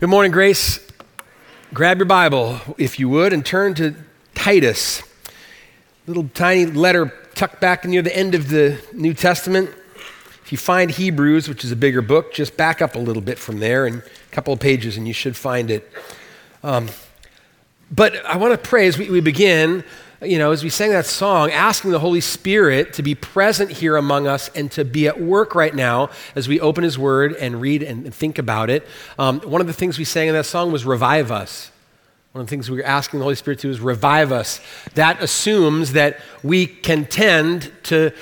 Good morning, Grace. Grab your Bible, if you would, and turn to Titus. Little tiny letter tucked back near the end of the New Testament. If you find Hebrews, which is a bigger book, just back up a little bit from there and a couple of pages, and you should find it. Um, but I want to pray as we, we begin you know, as we sang that song, asking the Holy Spirit to be present here among us and to be at work right now as we open His Word and read and think about it. Um, one of the things we sang in that song was revive us. One of the things we were asking the Holy Spirit to do is revive us. That assumes that we can tend to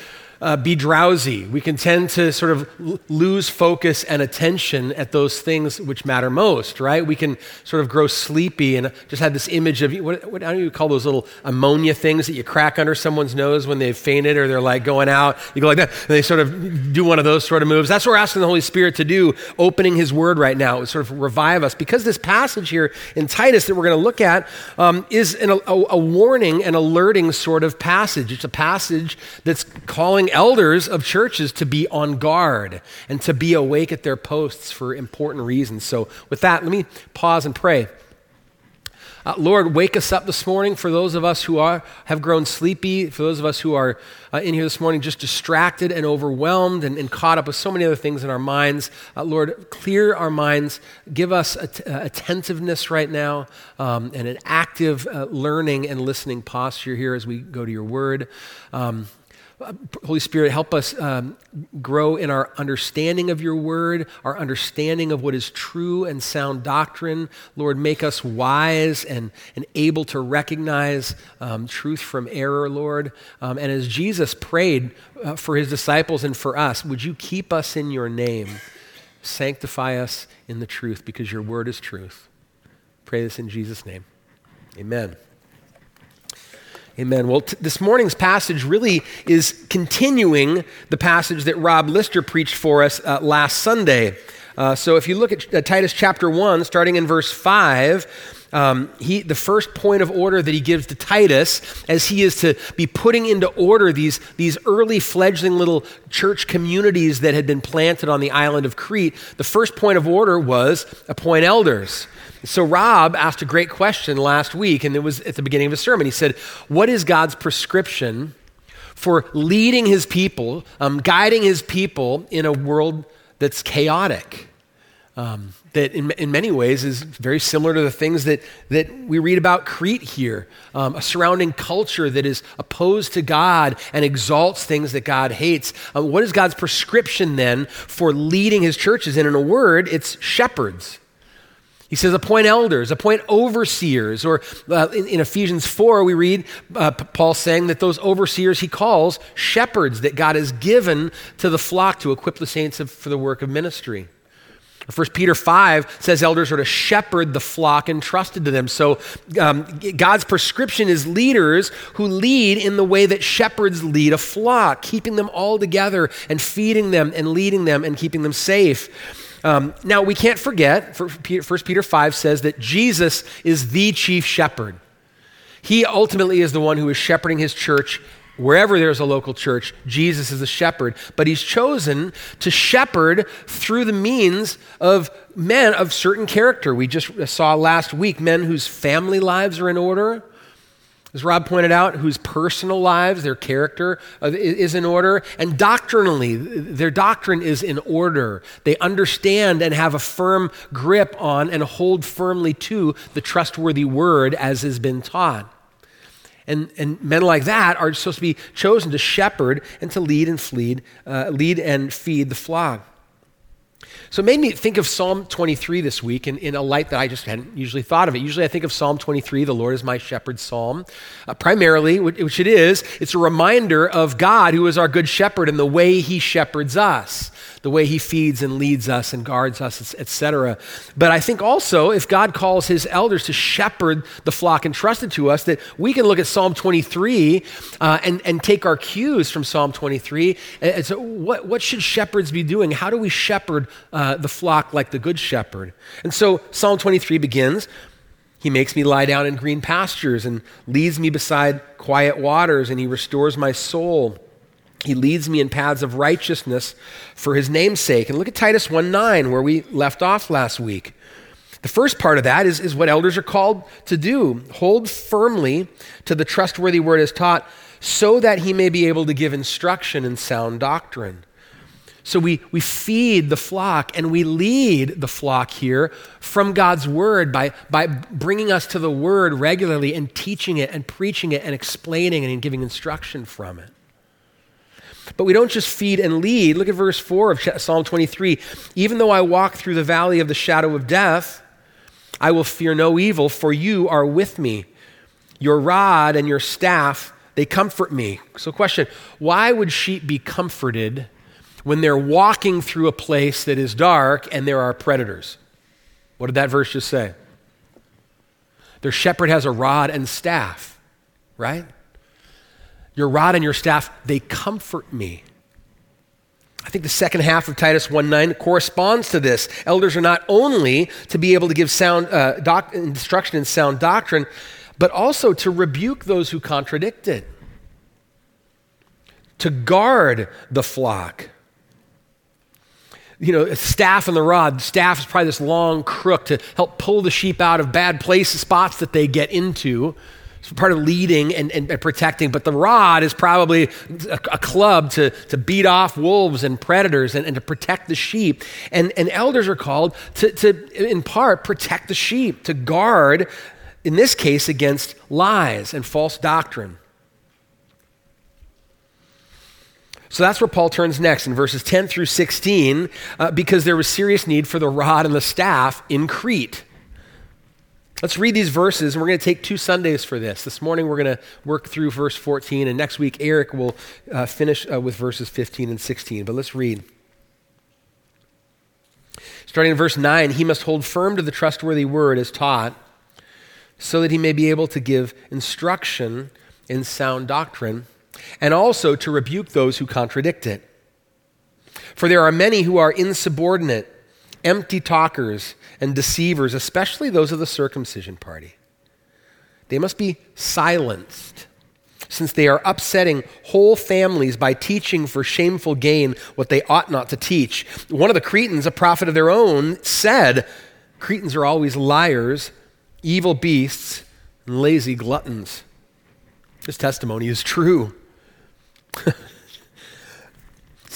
uh, be drowsy. We can tend to sort of lose focus and attention at those things which matter most, right? We can sort of grow sleepy and just have this image of what, what do you call those little ammonia things that you crack under someone's nose when they've fainted or they're like going out? You go like that, and they sort of do one of those sort of moves. That's what we're asking the Holy Spirit to do, opening His Word right now, sort of revive us. Because this passage here in Titus that we're going to look at um, is an, a, a warning and alerting sort of passage. It's a passage that's calling elders of churches to be on guard and to be awake at their posts for important reasons. So, with that, let me pause and pray. Uh, Lord, wake us up this morning for those of us who are, have grown sleepy, for those of us who are uh, in here this morning just distracted and overwhelmed and, and, caught up with so many other things in our minds. Uh, Lord, clear our minds, give us att- uh, attentiveness right now um, and an active uh, learning and listening posture here as we go to your word. Um, Holy Spirit, help us um, grow in our understanding of your word, our understanding of what is true and sound doctrine. Lord, make us wise and, and able to recognize um, truth from error, Lord. Um, and as Jesus prayed uh, for his disciples and for us, would you keep us in your name? Sanctify us in the truth because your word is truth. Pray this in Jesus' name. Amen. Amen. Well, t- this morning's passage really is continuing the passage that Rob Lister preached for us uh, last Sunday. Uh, so if you look at uh, Titus chapter 1, starting in verse 5, um, he, the first point of order that he gives to Titus, as he is to be putting into order these, these early fledgling little church communities that had been planted on the island of Crete, the first point of order was appoint elders. So, Rob asked a great question last week, and it was at the beginning of his sermon. He said, What is God's prescription for leading his people, um, guiding his people in a world that's chaotic? Um, that in, in many ways is very similar to the things that, that we read about Crete here um, a surrounding culture that is opposed to God and exalts things that God hates. Uh, what is God's prescription then for leading his churches? And in a word, it's shepherds. He says, appoint elders, appoint overseers. Or uh, in, in, Ephesians 4, we read uh, Paul saying that those overseers he calls shepherds that God has given to the flock to equip the saints of, for the work of ministry. 1 Peter 5 says elders are to shepherd the flock entrusted to them. So um, God's prescription is leaders who lead in the way that shepherds lead a flock, keeping them all together and feeding them and leading them and keeping them safe. Um, now, we can't forget, 1 Peter 5 says that Jesus is the chief shepherd. He ultimately is the one who is shepherding his church wherever there's a local church. Jesus is a shepherd, but he's chosen to shepherd through the means of men of certain character. We just saw last week men whose family lives are in order, as Rob pointed out, whose personal lives, their character uh, is in order, and doctrinally, their doctrine is in order. They understand and have a firm grip on and hold firmly to the trustworthy word as has been taught. And, and men like that are supposed to be chosen to shepherd and to lead and feed, uh, lead and feed the flock. So it made me think of Psalm 23 this week in, in a light that I just hadn't usually thought of it. Usually I think of Psalm 23, the Lord is my shepherd psalm. Uh, primarily, which it is, it's a reminder of God who is our good shepherd and the way he shepherds us the way he feeds and leads us and guards us, etc. But I think also if God calls his elders to shepherd the flock entrusted to us, that we can look at Psalm 23 uh, and, and take our cues from Psalm 23. And so what, what should shepherds be doing? How do we shepherd uh, the flock like the good shepherd? And so Psalm 23 begins. He makes me lie down in green pastures and leads me beside quiet waters, and he restores my soul. He leads me in paths of righteousness for his name's sake. And look at Titus 1 9, where we left off last week. The first part of that is, is what elders are called to do hold firmly to the trustworthy word as taught, so that he may be able to give instruction in sound doctrine. So we, we feed the flock and we lead the flock here from God's word by, by bringing us to the word regularly and teaching it and preaching it and explaining it and giving instruction from it. But we don't just feed and lead. Look at verse 4 of Psalm 23. Even though I walk through the valley of the shadow of death, I will fear no evil, for you are with me. Your rod and your staff, they comfort me. So, question why would sheep be comforted when they're walking through a place that is dark and there are predators. What did that verse just say? Their shepherd has a rod and staff, right? Your rod and your staff, they comfort me. I think the second half of Titus 1:9 corresponds to this. Elders are not only to be able to give sound uh, doc- instruction and sound doctrine, but also to rebuke those who contradict it, to guard the flock you know, staff and the rod. Staff is probably this long crook to help pull the sheep out of bad places, spots that they get into. Part of leading and, and, and protecting. But the rod is probably a, a, club to, to beat off wolves and predators and, and to protect the sheep. And, and elders are called to, to, in part, protect the sheep, to guard, in this case, against lies and false doctrine. So that's where Paul turns next in verses 10 through 16, uh, because there was serious need for the rod and the staff in Crete. Let's read these verses, and we're going to take two Sundays for this. This morning, we're going to work through verse 14, and next week, Eric will uh, finish uh, with verses 15 and 16. But let's read. Starting in verse 9, he must hold firm to the trustworthy word as taught, so that he may be able to give instruction in sound doctrine and also to rebuke those who contradict it. For there are many who are insubordinate, empty talkers, and deceivers, especially those of the circumcision party. They must be silenced, since they are upsetting whole families by teaching for shameful gain what they ought not to teach. One of the Cretans, a prophet of their own, said, Cretans are always liars, evil beasts, and lazy gluttons. This testimony is true.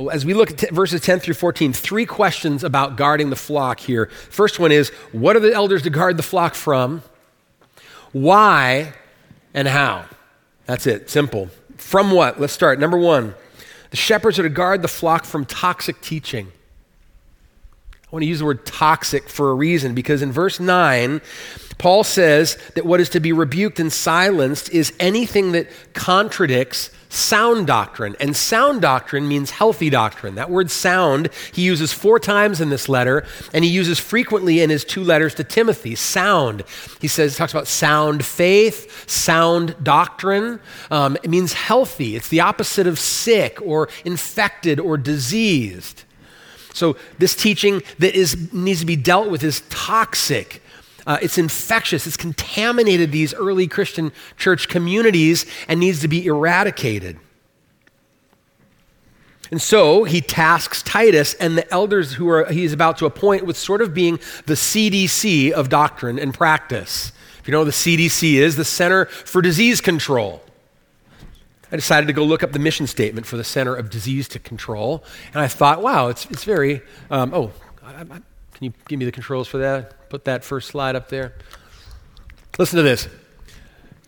Well, as we look at t- verses 10 through 14, three questions about guarding the flock here. First one is what are the elders to guard the flock from? Why and how? That's it, simple. From what? Let's start. Number one, the shepherds are to guard the flock from toxic teaching. I want to use the word toxic for a reason because in verse 9, Paul says that what is to be rebuked and silenced is anything that contradicts sound doctrine. And sound doctrine means healthy doctrine. That word sound he uses four times in this letter, and he uses frequently in his two letters to Timothy. Sound. He says, talks about sound faith, sound doctrine. Um, it means healthy. It's the opposite of sick or infected or diseased. So this teaching that is, needs to be dealt with is toxic. Uh, it's infectious. It's contaminated these early Christian church communities and needs to be eradicated. And so he tasks Titus and the elders who are, he's about to appoint with sort of being the CDC of doctrine and practice. If you know what the CDC is, the Center for Disease Control. I decided to go look up the mission statement for the Center of Disease to Control, and I thought, wow, it's, it's very, um, oh, I, I, can you give me the controls for that? Put that first slide up there. Listen to this.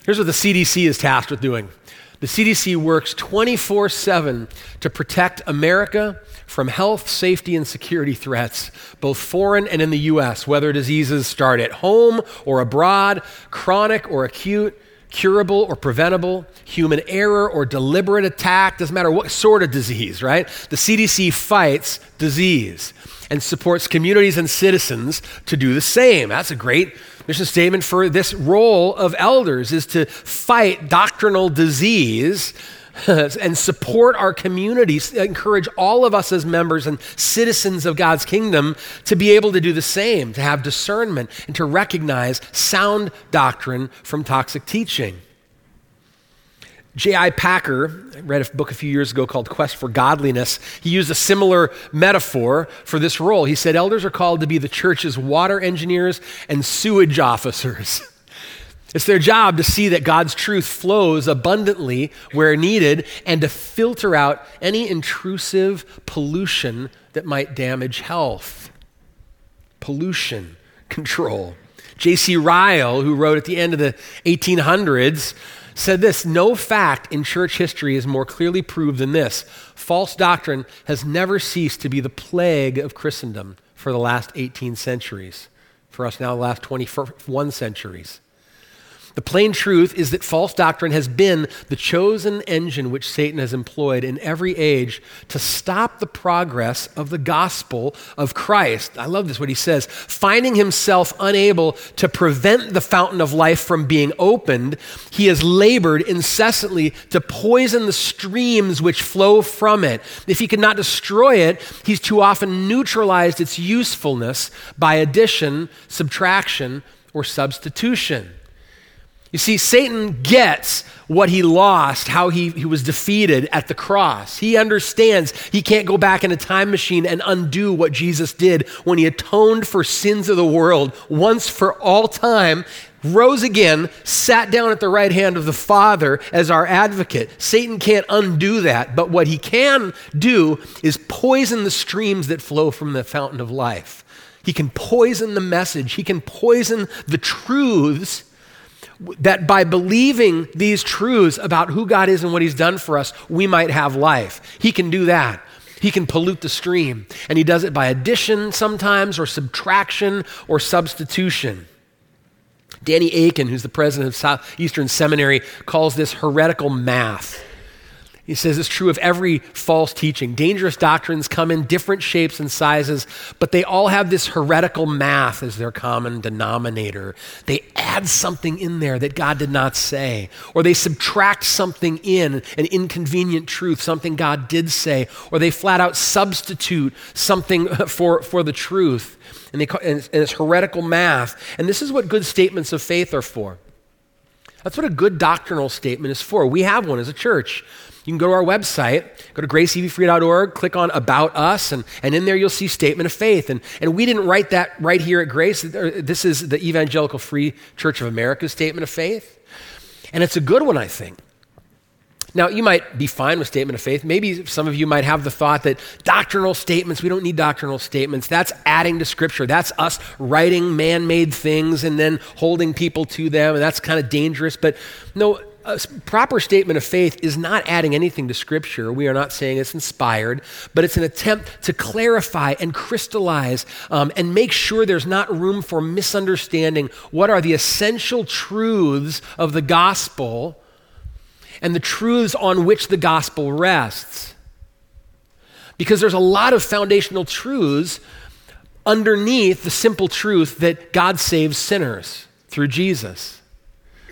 Here's what the CDC is tasked with doing the CDC works 24 7 to protect America from health, safety, and security threats, both foreign and in the U.S., whether diseases start at home or abroad, chronic or acute, curable or preventable, human error or deliberate attack, doesn't matter what sort of disease, right? The CDC fights disease and supports communities and citizens to do the same. That's a great mission statement for this role of elders is to fight doctrinal disease and support our communities, encourage all of us as members and citizens of God's kingdom to be able to do the same, to have discernment, and to recognize sound doctrine from toxic teaching. J.I. Packer, read a book a few years ago called Quest for Godliness. He used a similar metaphor for this role. He said, Elders are called to be the church's water engineers and sewage officers. It's their job to see that God's truth flows abundantly where needed and to filter out any intrusive pollution that might damage health. Pollution control. J.C. Ryle, who wrote at the end of the 1800s, said this No fact in church history is more clearly proved than this. False doctrine has never ceased to be the plague of Christendom for the last 18 centuries. For us now, the last 21 centuries. The plain truth is that false doctrine has been the chosen engine which Satan has employed in every age to stop the progress of the gospel of Christ. I love this, what he says. Finding himself unable to prevent the fountain of life from being opened, he has labored incessantly to poison the streams which flow from it. If he could not destroy it, he's too often neutralized its usefulness by addition, subtraction, or substitution. You see, Satan gets what he lost, how he, he was defeated at the cross. He understands he can't go back in a time machine and undo what Jesus did when he atoned for sins of the world once for all time, rose again, sat down at the right hand of the Father as our advocate. Satan can't undo that, but what he can do is poison the streams that flow from the fountain of life. He can poison the message, he can poison the truths that by believing these truths about who God is and what He's done for us, we might have life. He can do that. He can pollute the stream. And He does it by addition sometimes, or subtraction, or substitution. Danny Akin, who's the president of Southeastern Seminary, calls this heretical math. He says it's true of every false teaching. Dangerous doctrines come in different shapes and sizes, but they all have this heretical math as their common denominator. They add something in there that God did not say, or they subtract something in, an inconvenient truth, something God did say, or they flat out substitute something for, for the truth. And, they, and it's heretical math. And this is what good statements of faith are for. That's what a good doctrinal statement is for. We have one as a church. You can go to our website, go to graceevfree.org, click on About Us, and, and in there you'll see Statement of Faith. And, and we didn't write that right here at Grace. This is the Evangelical Free Church of America's Statement of Faith. And it's a good one, I think. Now, you might be fine with statement of faith. Maybe some of you might have the thought that doctrinal statements, we don't need doctrinal statements. That's adding to Scripture. That's us writing man made things and then holding people to them, and that's kind of dangerous. But no, a proper statement of faith is not adding anything to Scripture. We are not saying it's inspired, but it's an attempt to clarify and crystallize um, and make sure there's not room for misunderstanding what are the essential truths of the gospel and the truths on which the gospel rests. Because there's a lot of foundational truths underneath the simple truth that God saves sinners through Jesus.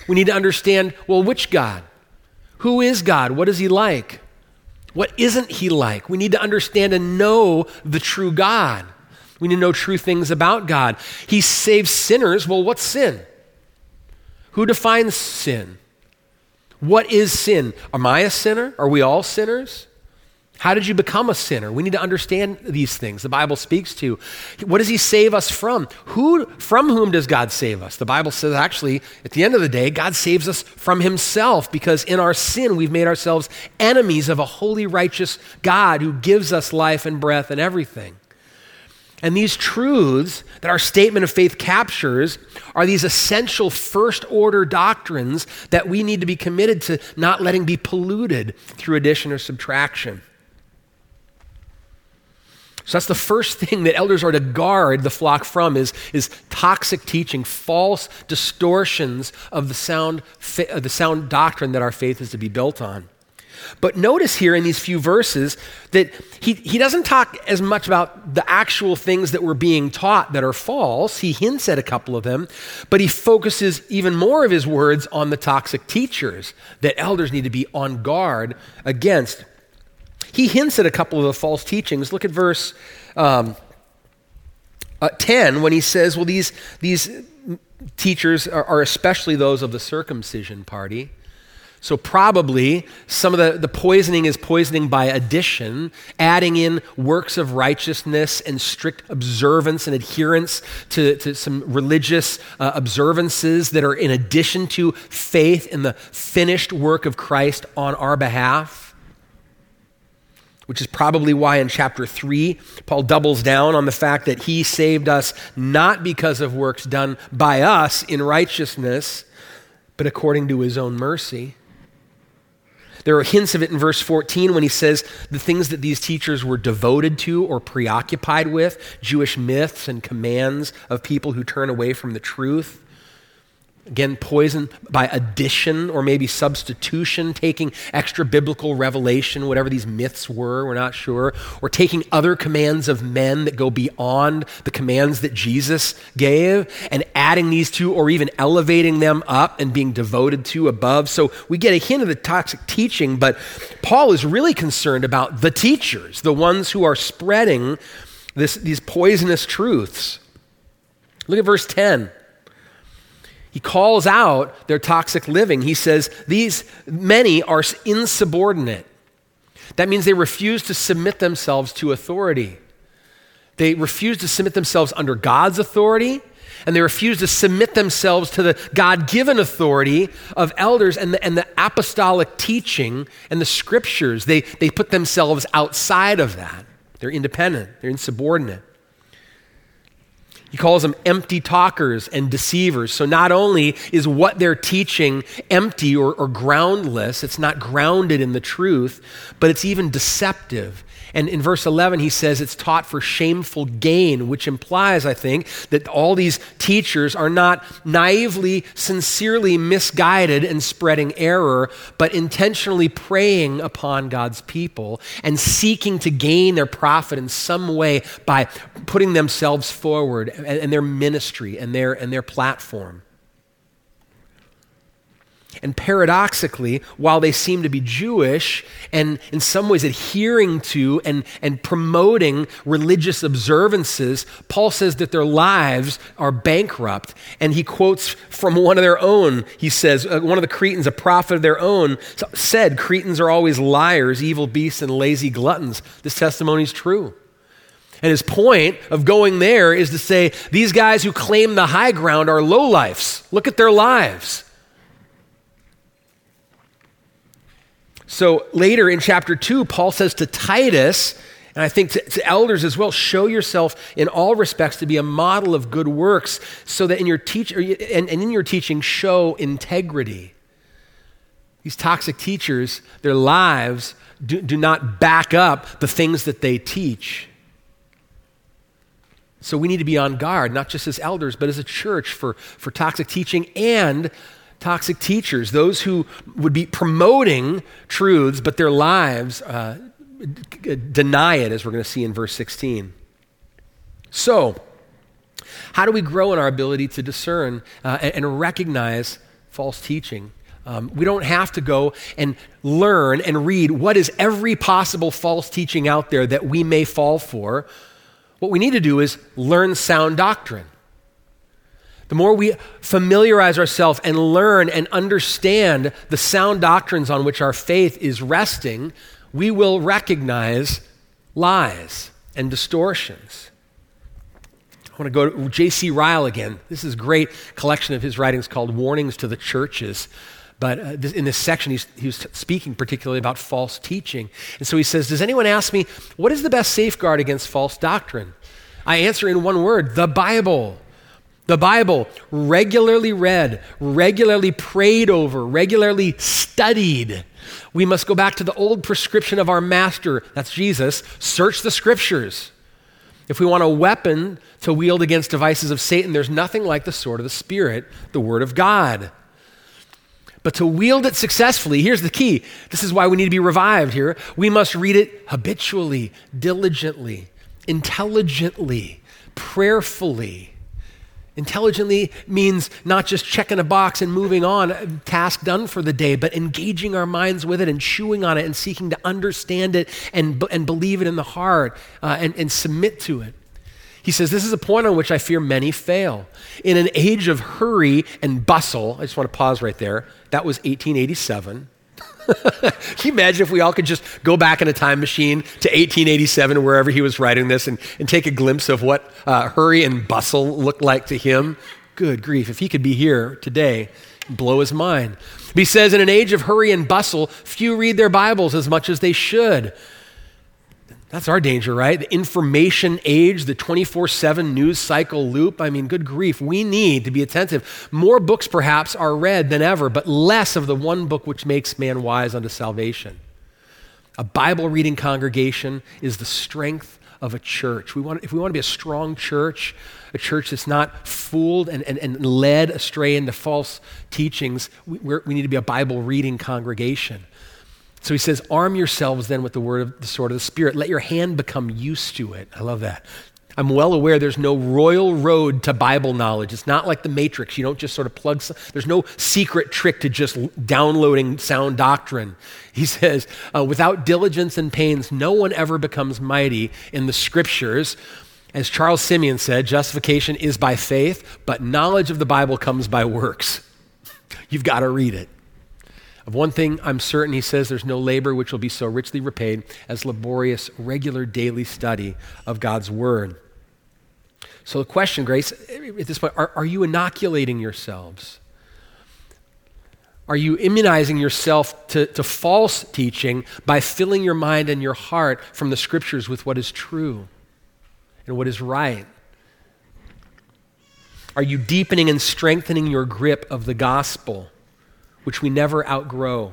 We need to understand well, which God? Who is God? What is He like? What isn't He like? We need to understand and know the true God. We need to know true things about God. He saves sinners. Well, what's sin? Who defines sin? What is sin? Am I a sinner? Are we all sinners? How did you become a sinner? We need to understand these things. The Bible speaks to. What does he save us from? Who from whom does God save us? The Bible says actually at the end of the day God saves us from himself because in our sin we've made ourselves enemies of a holy righteous God who gives us life and breath and everything. And these truths that our statement of faith captures are these essential first order doctrines that we need to be committed to not letting be polluted through addition or subtraction. So that's the first thing that elders are to guard the flock from is, is toxic teaching, false distortions of the sound, the sound doctrine that our faith is to be built on. But notice here in these few verses that he, he doesn't talk as much about the actual things that were being taught that are false. He hints at a couple of them, but he focuses even more of his words on the toxic teachers that elders need to be on guard against. He hints at a couple of the false teachings. Look at verse um, uh, 10 when he says, Well, these, these teachers are, are especially those of the circumcision party. So, probably some of the, the poisoning is poisoning by addition, adding in works of righteousness and strict observance and adherence to, to some religious uh, observances that are in addition to faith in the finished work of Christ on our behalf which is probably why in chapter 3, Paul doubles down on the fact that he saved us not because of works done by us in righteousness, but according to his own mercy. There are hints of it in verse 14 when he says the things that these teachers were devoted to or preoccupied with Jewish myths and commands of people who turn away from the truth. Again, poison by addition or maybe substitution, taking extra biblical revelation, whatever these myths were, we're not sure, or taking other commands of men that go beyond the commands that Jesus gave and adding these to or even elevating them up and being devoted to above. So we get a hint of the toxic teaching, but Paul is really concerned about the teachers, the ones who are spreading this, these poisonous truths. Look at verse 10. He calls out their toxic living. He says, These many are insubordinate. That means they refuse to submit themselves to authority. They refuse to submit themselves under God's authority, and they refuse to submit themselves to the God given authority of elders and the, and the apostolic teaching and the scriptures. They, they put themselves outside of that. They're independent, they're insubordinate. He calls them empty talkers and deceivers. So not only is what they're teaching empty or, or, groundless, it's not grounded in the truth, but it's even deceptive. And in verse 11, he says it's taught for shameful gain, which implies, I think, that all these teachers are not naively, sincerely misguided and spreading error, but intentionally preying upon God's people and seeking to gain their profit in some way by putting themselves forward and, their ministry and their, and their platform. And paradoxically, while they seem to be Jewish and in some ways adhering to and, and promoting religious observances, Paul says that their lives are bankrupt. And he quotes from one of their own. He says, uh, one of the Cretans, a prophet of their own, said, Cretans are always liars, evil beasts, and lazy gluttons. This testimony is true. And his point of going there is to say, these guys who claim the high ground are lowlifes. Look at their lives. So later in chapter 2, Paul says to Titus, and I think to, to, elders as well, show yourself in all respects to be a model of good works, so that in your teach and, and in your teaching show integrity. These toxic teachers, their lives do, do not back up the things that they teach. So we need to be on guard, not just as elders, but as a church for, for toxic teaching and toxic teachers, those who would be promoting truths, but their lives uh, deny it, as we're going to see in verse 16. So, how do we grow in our ability to discern uh, and, and, recognize false teaching? Um, we don't have to go and learn and read what is every possible false teaching out there that we may fall for. What we need to do is learn sound doctrine. The more we familiarize ourselves and learn and understand the sound doctrines on which our faith is resting, we will recognize lies and distortions. I want to go to J.C. Ryle again. This is a great collection of his writings called Warnings to the Churches. But uh, this, in this section, he's, he was speaking particularly about false teaching. And so he says, Does anyone ask me, what is the best safeguard against false doctrine? I answer in one word the Bible. The Bible, regularly read, regularly prayed over, regularly studied. We must go back to the old prescription of our master, that's Jesus search the scriptures. If we want a weapon to wield against devices of Satan, there's nothing like the sword of the Spirit, the Word of God. But to wield it successfully, here's the key. This is why we need to be revived here. We must read it habitually, diligently, intelligently, prayerfully. Intelligently means not just checking a box and moving on, task done for the day, but engaging our minds with it and chewing on it and seeking to understand it and, and believe it in the heart uh, and, and submit to it. He says, This is a point on which I fear many fail. In an age of hurry and bustle, I just want to pause right there. That was 1887. Can you imagine if we all could just go back in a time machine to 1887, wherever he was writing this, and, and take a glimpse of what uh, hurry and bustle looked like to him? Good grief, if he could be here today, blow his mind. He says, In an age of hurry and bustle, few read their Bibles as much as they should. That's our danger, right? The information age, the 24 7 news cycle loop. I mean, good grief. We need to be attentive. More books, perhaps, are read than ever, but less of the one book which makes man wise unto salvation. A Bible reading congregation is the strength of a church. We want, if we want to be a strong church, a church that's not fooled and, and, and led astray into false teachings, we, we need to be a Bible reading congregation. So he says, arm yourselves then with the word of the sword of the Spirit. Let your hand become used to it. I love that. I'm well aware there's no royal road to Bible knowledge. It's not like the Matrix. You don't just sort of plug, there's no secret trick to just downloading sound doctrine. He says, uh, without diligence and pains, no one ever becomes mighty in the scriptures. As Charles Simeon said, justification is by faith, but knowledge of the Bible comes by works. You've got to read it. Of one thing I'm certain, he says, there's no labor which will be so richly repaid as laborious, regular daily study of God's Word. So, the question, Grace, at this point, are, are you inoculating yourselves? Are you immunizing yourself to, to false teaching by filling your mind and your heart from the scriptures with what is true and what is right? Are you deepening and strengthening your grip of the gospel? Which we never outgrow.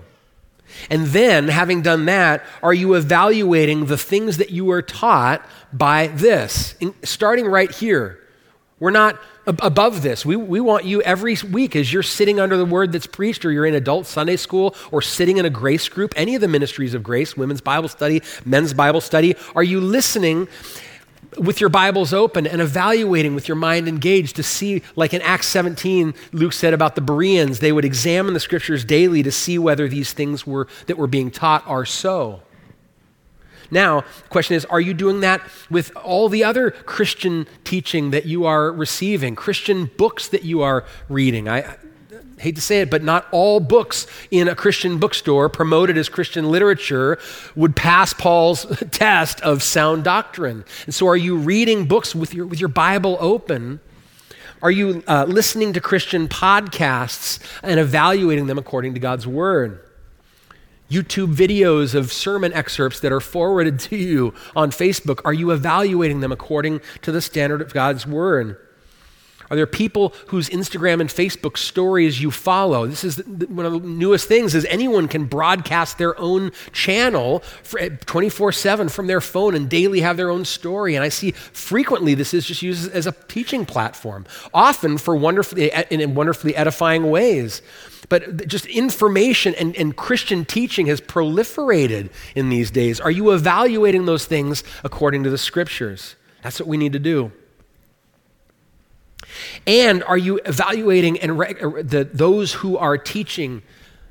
And then, having done that, are you evaluating the things that you were taught by this? In, starting right here. We're not ab- above this. We, we want you every week as you're sitting under the word that's preached, or you're in adult Sunday school, or sitting in a grace group, any of the ministries of grace, women's Bible study, men's Bible study. Are you listening with your Bibles open and evaluating with your mind engaged to see, like in Acts 17, Luke said about the Bereans, they would examine the scriptures daily to see whether these things were, that were being taught are so. Now, the question is are you doing that with all the other Christian teaching that you are receiving, Christian books that you are reading? I, hate to say it, but not all books in a Christian bookstore promoted as Christian literature would pass Paul's test of sound doctrine. And so, are you reading books with your, with your Bible open? Are you uh, listening to Christian podcasts and evaluating them according to God's Word? YouTube videos of sermon excerpts that are forwarded to you on Facebook, are you evaluating them according to the standard of God's Word? Are there people whose Instagram and Facebook stories you follow? This is one of the newest things is anyone can broadcast their own channel 24/7 eh, from their phone and daily have their own story. And I see frequently this is just used as a teaching platform, often for wonderfully eh, in wonderfully edifying ways. But just information and, and Christian teaching has proliferated in these days. Are you evaluating those things according to the scriptures? That's what we need to do. And are you evaluating and re- uh, the, those who are teaching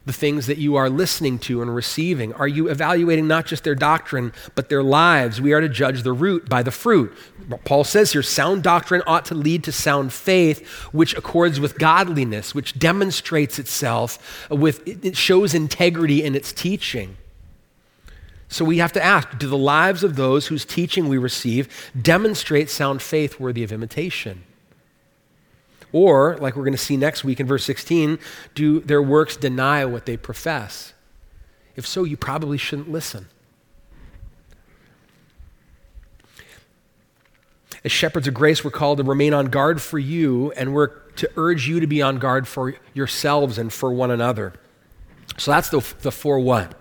the things that you are listening to and receiving? Are you evaluating not just their doctrine, but their lives? We are to judge the root by the fruit. Paul says here sound doctrine ought to lead to sound faith, which accords with godliness, which demonstrates itself with, it shows integrity in its teaching. So we have to ask do the lives of those whose teaching we receive demonstrate sound faith worthy of imitation? Or, like we're going to see next week in verse 16, do their works deny what they profess? If so, you probably shouldn't listen. As shepherds of grace, we're called to remain on guard for you, and we're to urge you to be on guard for yourselves and for one another. So that's the, the for what.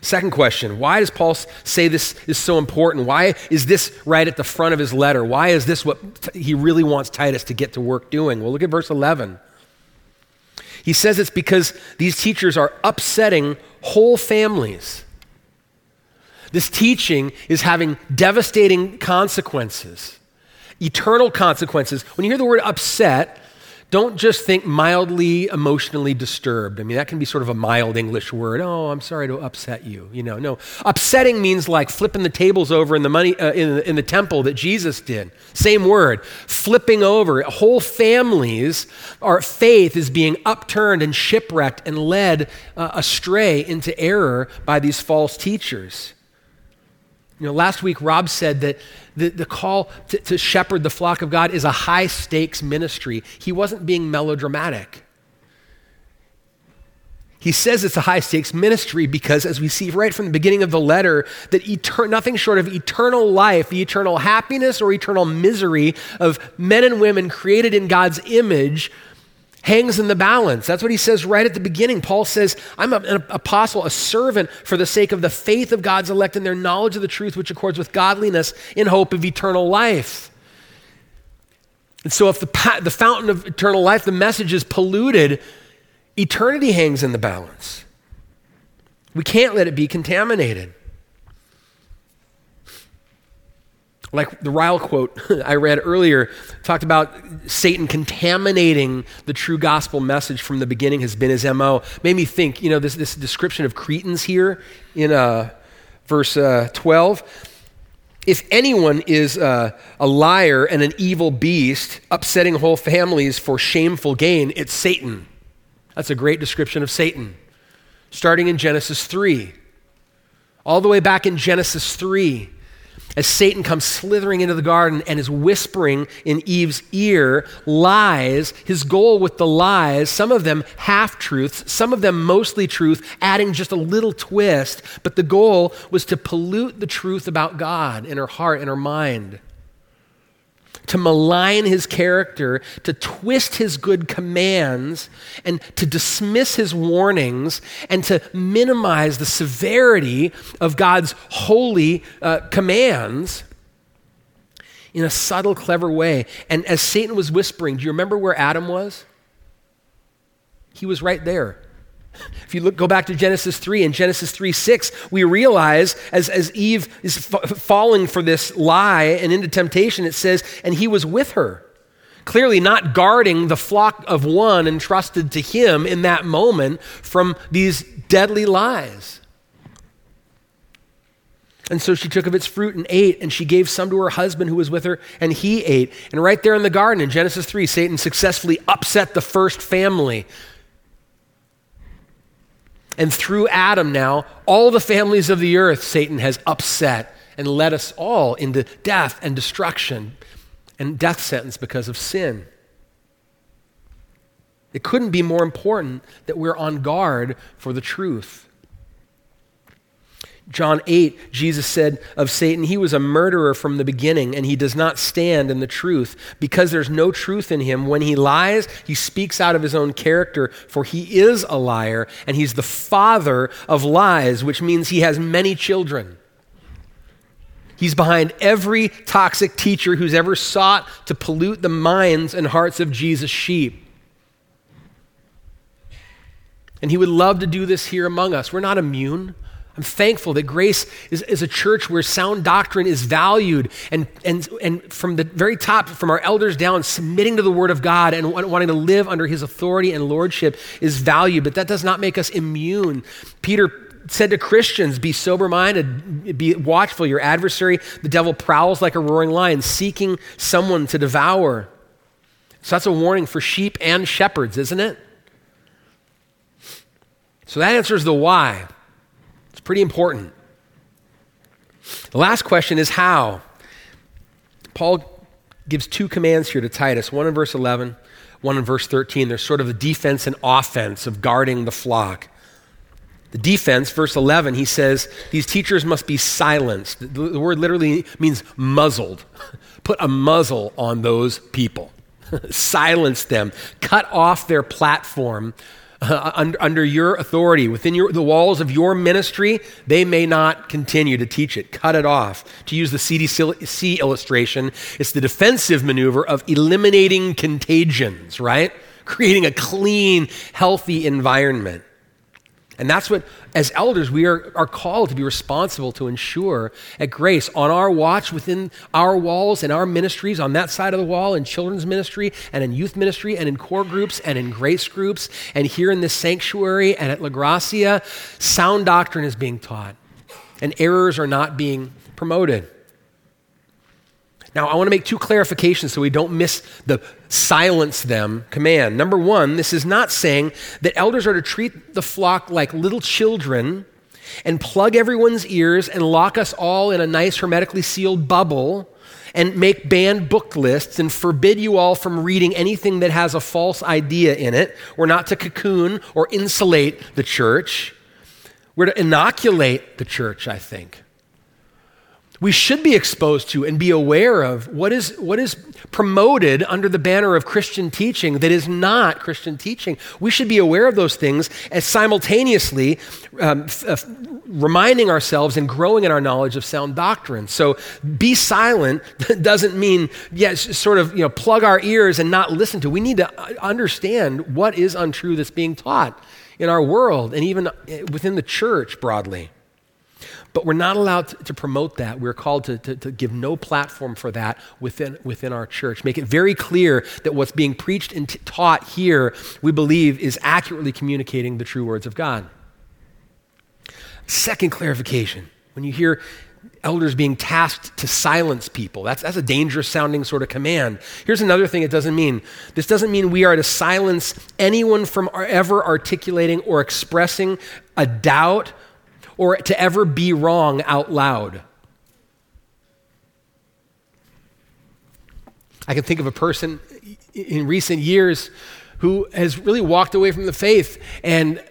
Second question Why does Paul say this is so important? Why is this right at the front of his letter? Why is this what he really wants Titus to get to work doing? Well, look at verse 11. He says it's because these teachers are upsetting whole families. This teaching is having devastating consequences, eternal consequences. When you hear the word upset, don't just think mildly emotionally disturbed. I mean, that can be sort of a mild English word. Oh, I'm sorry to upset you. You know, no. Upsetting means like flipping the tables over in the money uh, in, in the temple that Jesus did. Same word. Flipping over. Whole families, our faith is being upturned and shipwrecked and led uh, astray into error by these false teachers. You know, last week Rob said that the, the call to, to shepherd the flock of God is a high stakes ministry. He wasn't being melodramatic. He says it's a high stakes ministry because, as we see right from the beginning of the letter, that etern- nothing short of eternal life, the eternal happiness or eternal misery of men and women created in God's image hangs in the balance. That's what he says right at the beginning. Paul says, I'm an apostle, a servant for the sake of the faith of God's elect and their knowledge of the truth, which accords with godliness in hope of eternal life. And so, if the, the fountain of eternal life, the message is polluted, eternity hangs in the balance. We can't let it be contaminated. Like the Ryle quote I read earlier talked about Satan contaminating the true gospel message from the beginning has been his MO. Made me think, you know, this, this description of Cretans here in uh, verse uh, 12. If anyone is uh, a liar and an evil beast, upsetting whole families for shameful gain, it's Satan. That's a great description of Satan. Starting in Genesis 3. All the way back in Genesis 3 as Satan comes slithering into the garden and is whispering in Eve's ear lies, his goal with the lies, some of them half truths, some of them mostly truth, adding just a little twist, but the goal was to pollute the truth about God in her heart and her mind to malign his character, to twist his good commands, and to dismiss his warnings, and to minimize the severity of God's holy uh, commands in a subtle, clever way. And as Satan was whispering, do you remember where Adam was? He was right there. If you look, go back to Genesis 3 and Genesis 3 6, we realize as, as Eve is f- falling for this lie and into temptation, it says, and he was with her. Clearly, not guarding the flock of one entrusted to him in that moment from these deadly lies. And so she took of its fruit and ate, and she gave some to her husband who was with her, and he ate. And right there in the garden in Genesis 3, Satan successfully upset the first family and through Adam now, all the families of the earth, Satan has upset and led us all into death and destruction and death sentence because of sin. It couldn't be more important that we're on guard for the truth. John 8, Jesus said of Satan, he was a murderer from the beginning, and he does not stand in the truth because there's no truth in him. When he lies, he speaks out of his own character, for he is a liar, and he's the father of lies, which means he has many children. He's behind every toxic teacher who's ever sought to pollute the minds and hearts of Jesus' sheep. And he would love to do this here among us. We're not immune. I'm thankful that Grace is, is, a church where sound doctrine is valued and, and, and from the very top, from our elders down, submitting to the Word of God and wanting to live under His authority and lordship is valued, but that does not make us immune. Peter said to Christians, Be sober minded, be watchful. Your adversary, the devil, prowls like a roaring lion, seeking someone to devour. So that's a warning for sheep and shepherds, isn't it? So that answers the why. Pretty important. The last question is how. Paul gives two commands here to Titus one in verse 11, one in verse 13. There's sort of the defense and offense of guarding the flock. The defense, verse 11, he says, These teachers must be silenced. The, word literally means muzzled. Put a muzzle on those people, silence them, cut off their platform uh, under, under, your authority, within your, the walls of your ministry, they may not continue to teach it. Cut it off. To use the CDC illustration, it's the defensive maneuver of eliminating contagions, right? Creating a clean, healthy environment. And that's what, as elders, we are, are called to be responsible to ensure at Grace on our watch within our walls and our ministries, on that side of the wall, in children's ministry and in youth ministry and in core groups and in grace groups and here in this sanctuary and at La Gracia, sound doctrine is being taught and errors are not being promoted. Now, I want to make two clarifications so we don't miss the silence them command. Number one, this is not saying that elders are to treat the flock like little children and plug everyone's ears and lock us all in a nice hermetically sealed bubble and make banned book lists and forbid you all from reading anything that has a false idea in it. We're not to cocoon or insulate the church. We're to inoculate the church, I think we should be exposed to and be aware of what is, what is promoted under the banner of Christian teaching that is not Christian teaching. We should be aware of those things as simultaneously um, f- f- reminding ourselves and growing in our knowledge of sound doctrine. So be silent doesn't mean, yes, sort of, you know, plug our ears and not listen to. We need to uh, understand what is untrue that's being taught in our world and even uh, within the church broadly. But we're not allowed to, promote that. We're called to, to, to, give no platform for that within, within our church. Make it very clear that what's being preached and t- taught here, we believe, is accurately communicating the true words of God. Second clarification when you hear elders being tasked to silence people, that's, that's a dangerous sounding sort of command. Here's another thing it doesn't mean this doesn't mean we are to silence anyone from ever articulating or expressing a doubt or to ever be wrong out loud. I can think of a person in recent years who has really walked away from the faith and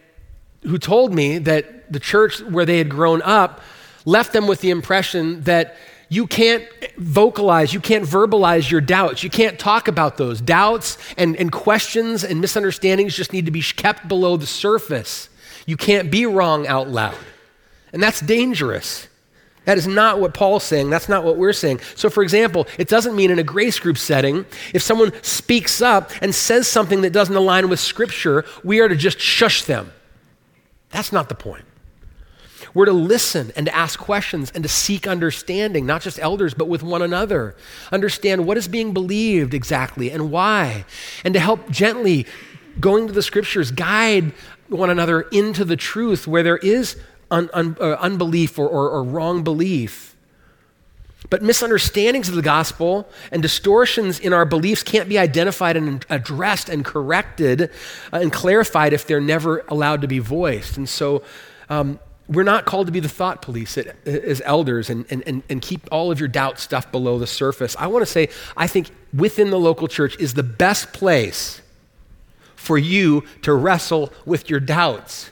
who told me that the church where they had grown up left them with the impression that you can't vocalize, you can't verbalize your doubts, you can't talk about those. Doubts and, and questions and misunderstandings just need to be kept below the surface. You can't be wrong out loud. And that's dangerous. That is not what Paul's saying. That's not what we're saying. So, for example, it doesn't mean in a grace group setting, if someone speaks up and says something that doesn't align with Scripture, we are to just shush them. That's not the point. We're to listen and to ask questions and to seek understanding, not just elders, but with one another. Understand what is being believed exactly and why, and to help gently, going to the Scriptures, guide one another into the truth where there is un, un, uh, unbelief or, or, or wrong belief. But misunderstandings of the gospel and distortions in our beliefs can't be identified and addressed and corrected uh, and clarified if they're never allowed to be voiced. And so um, we're not called to be the thought police as elders and, and, and keep all of your doubt stuff below the surface. I want to say, I think within the local church is the best place for you to wrestle with your doubts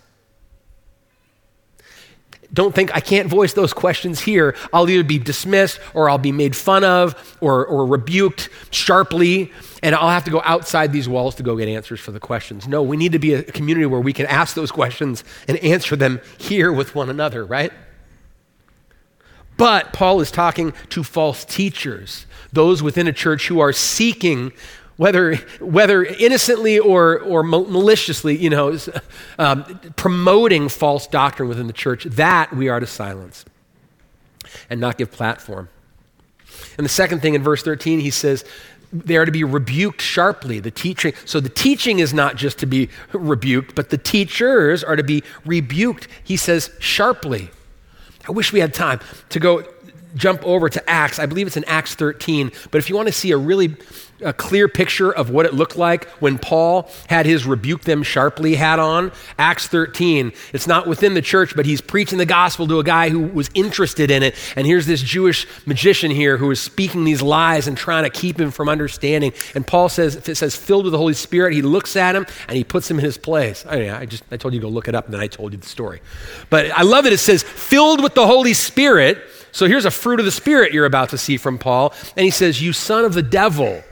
don't think I can't voice those questions here. I'll either be dismissed or I'll be made fun of or, or rebuked sharply, and I'll have to go outside these walls to go get answers for the questions. No, we need to be a community where we can ask those questions and answer them here with one another, right? But Paul is talking to false teachers, those within a church who are seeking whether, whether innocently or, or maliciously, you know, um, promoting false doctrine within the church, that we are to silence and not give platform. And the second thing in verse 13, he says, they are to be rebuked sharply. The teaching, so the teaching is not just to be rebuked, but the teachers are to be rebuked, he says, sharply. I wish we had time to go jump over to Acts. I believe it's in Acts 13. But if you want to see a really a clear picture of what it looked like when Paul had his rebuke them sharply hat on, Acts 13. It's not within the church, but he's preaching the gospel to a guy who was interested in it. And here's this Jewish magician here who is speaking these lies and trying to keep him from understanding. And Paul says, if it says filled with the Holy Spirit, he looks at him and he puts him in his place. I, I just I told you to go look it up and then I told you the story. But I love that it says filled with the Holy Spirit so here's a fruit of the Spirit you're about to see from Paul. And he says, You son of the devil.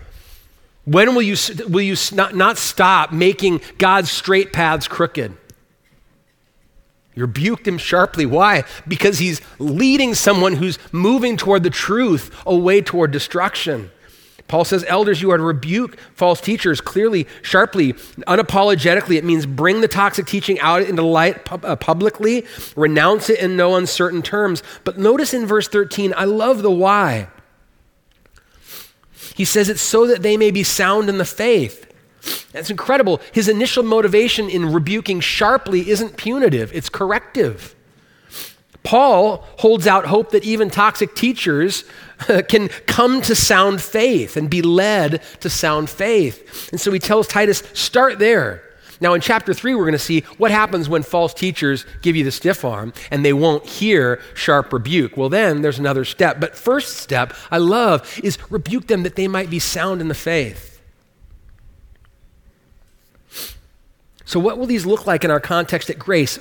When will you, will you not, not stop making God's straight paths crooked? You rebuked him sharply. Why? Because he's leading someone who's moving toward the truth away toward destruction. Paul says, Elders, you are to rebuke false teachers clearly, sharply, unapologetically. It means bring the toxic teaching out into the light uh, publicly, renounce it in no uncertain terms. But notice in verse 13, I love the why. He says it's so that they may be sound in the faith. That's incredible. His initial motivation in rebuking sharply isn't punitive, it's corrective. Paul holds out hope that even toxic teachers can come to sound faith and be led to sound faith. And so he tells Titus, start there. Now, in chapter 3, we're going to see what happens when false teachers give you the stiff arm and they won't hear sharp rebuke. Well, then there's another step. But first step, I love, is rebuke them that they might be sound in the faith. So, what will these look like in our context at Grace?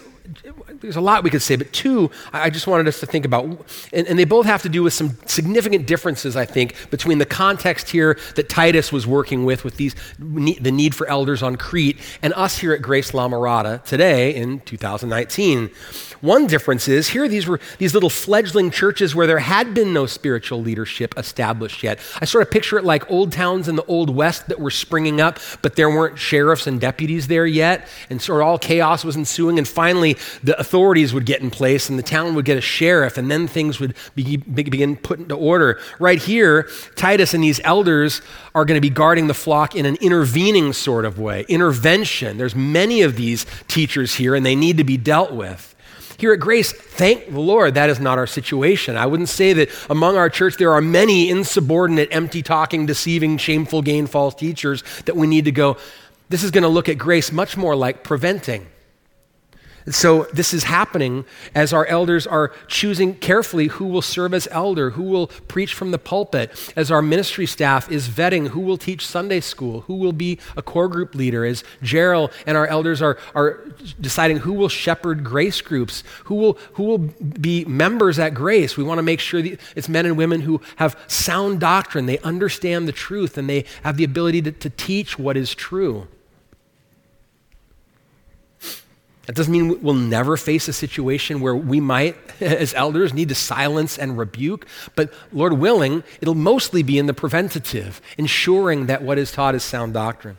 There's a lot we could say, but two I just wanted us to think about. And, and, they both have to do with some significant differences, I think, between the context here that Titus was working with, with these, the need for elders on Crete, and us here at Grace La Mirada today in 2019. One difference is here these were these little fledgling churches where there had been no spiritual leadership established yet. I sort of picture it like old towns in the Old West that were springing up, but there weren't sheriffs and deputies there yet, and sort of all chaos was ensuing. And finally, the authorities would get in place, and the town would get a sheriff, and then things would be, begin put into order. Right here, Titus and these elders are going to be guarding the flock in an intervening sort of way, intervention. There's many of these teachers here, and they need to be dealt with. Here at Grace, thank the Lord, that is not our situation. I wouldn't say that among our church there are many insubordinate, empty talking, deceiving, shameful gain, false teachers that we need to go. This is going to look at grace much more like preventing. So, this is happening as our elders are choosing carefully who will serve as elder, who will preach from the pulpit, as our ministry staff is vetting who will teach Sunday school, who will be a core group leader, as Gerald and our elders are, are deciding who will shepherd grace groups, who will, who will be members at grace. We want to make sure that it's men and women who have sound doctrine, they understand the truth, and they have the ability to, to teach what is true. That doesn't mean we'll never face a situation where we might, as elders, need to silence and rebuke, but Lord willing, it'll mostly be in the preventative, ensuring that what is taught is sound doctrine.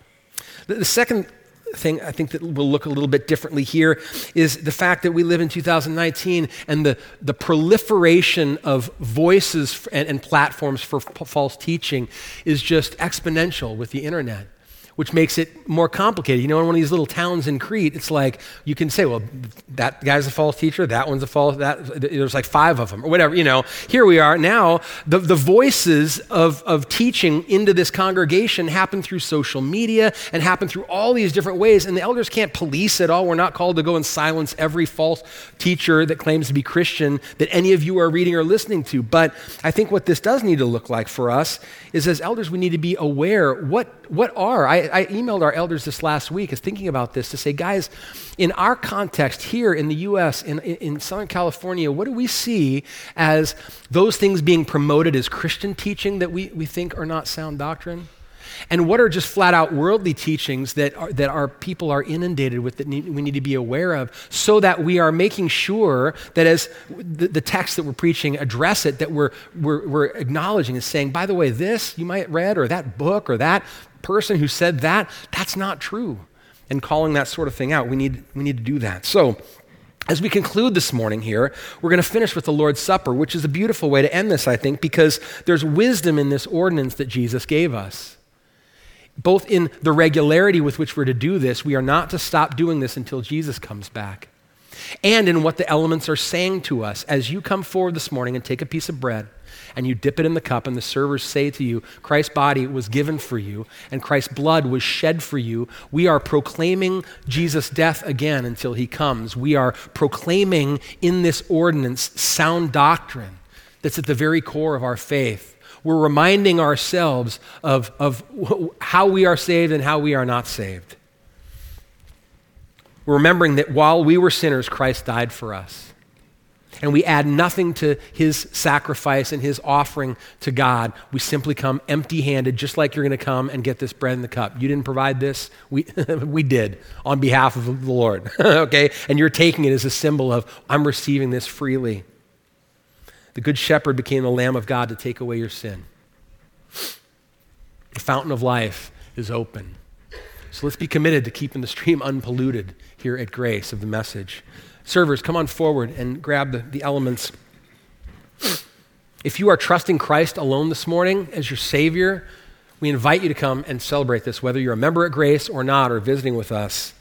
The, second thing I think that will look a little bit differently here is the fact that we live in 2019 and the, the proliferation of voices and, and platforms for false teaching is just exponential with the internet which makes it more complicated. You know, in one of these little towns in Crete, it's like you can say, well, that guy's a false teacher, that one's a false, that, there's like five of them, or whatever. You know, here we are now, the, the voices of, of teaching into this congregation happen through social media and happen through all these different ways, and the elders can't police it all. We're not called to go and silence every false teacher that claims to be Christian that any of you are reading or listening to. But I think what this does need to look like for us is as elders, we need to be aware what, what are, I, I, emailed our elders this last week is thinking about this to say, guys, in our context here in the U.S., in, in Southern California, what do we see as those things being promoted as Christian teaching that we, we think are not sound doctrine? And what are just flat out worldly teachings that, are, that our people are inundated with that need, we need to be aware of so that we are making sure that as the, the text that we're preaching address it, that we're, we're, we're acknowledging and saying, by the way, this you might read, or that book, or that person who said that, that's not true. And calling that sort of thing out, we need, we need to do that. So, as we conclude this morning here, we're going to finish with the Lord's Supper, which is a beautiful way to end this, I think, because there's wisdom in this ordinance that Jesus gave us. Both in the regularity with which we're to do this, we are not to stop doing this until Jesus comes back, and in what the elements are saying to us. As you come forward this morning and take a piece of bread, and you dip it in the cup, and the servers say to you, Christ's body was given for you, and Christ's blood was shed for you, we are proclaiming Jesus' death again until he comes. We are proclaiming in this ordinance sound doctrine that's at the very core of our faith. We're reminding ourselves of, of how we are saved and how we are not saved. Remembering that while we were sinners, Christ died for us. and we add nothing to his sacrifice and his offering to God. We simply come empty handed, just like you're going to come and get this bread and the cup. You didn't provide this, we, we did on behalf of the Lord, okay? And you're taking it as a symbol of, I'm receiving this freely. The Good Shepherd became the Lamb of God to take away your sin. The fountain of life is open. So let's be committed to keeping the stream unpolluted here at Grace of the message. Servers, come on forward and grab the, the elements. If you are trusting Christ alone this morning as your Savior, we invite you to come and celebrate this, whether you're a member at Grace or not, or visiting with us.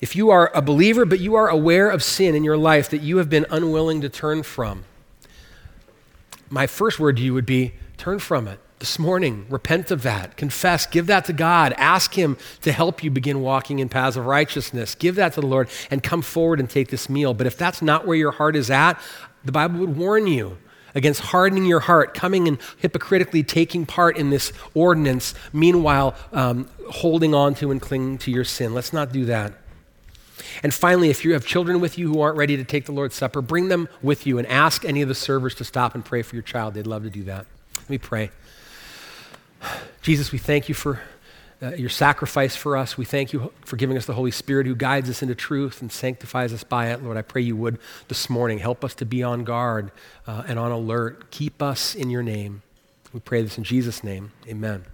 If you are a believer, but you are aware of sin in your life that you have been unwilling to turn from, my first word to you would be turn from it this morning. Repent of that. Confess. Give that to God. Ask Him to help you begin walking in paths of righteousness. Give that to the Lord and come forward and take this meal. But if that's not where your heart is at, the Bible would warn you against hardening your heart, coming and hypocritically taking part in this ordinance, meanwhile um, holding on to and clinging to your sin. Let's not do that. And finally, if you have children with you who aren't ready to take the Lord's Supper, bring them with you and ask any of the servers to stop and pray for your child. They'd love to do that. Let me pray. Jesus, we thank you for uh, your sacrifice for us. We thank you for giving us the Holy Spirit who guides us into truth and sanctifies us by it. Lord, I pray you would this morning help us to be on guard uh, and on alert. Keep us in your name. We pray this in Jesus' name. Amen.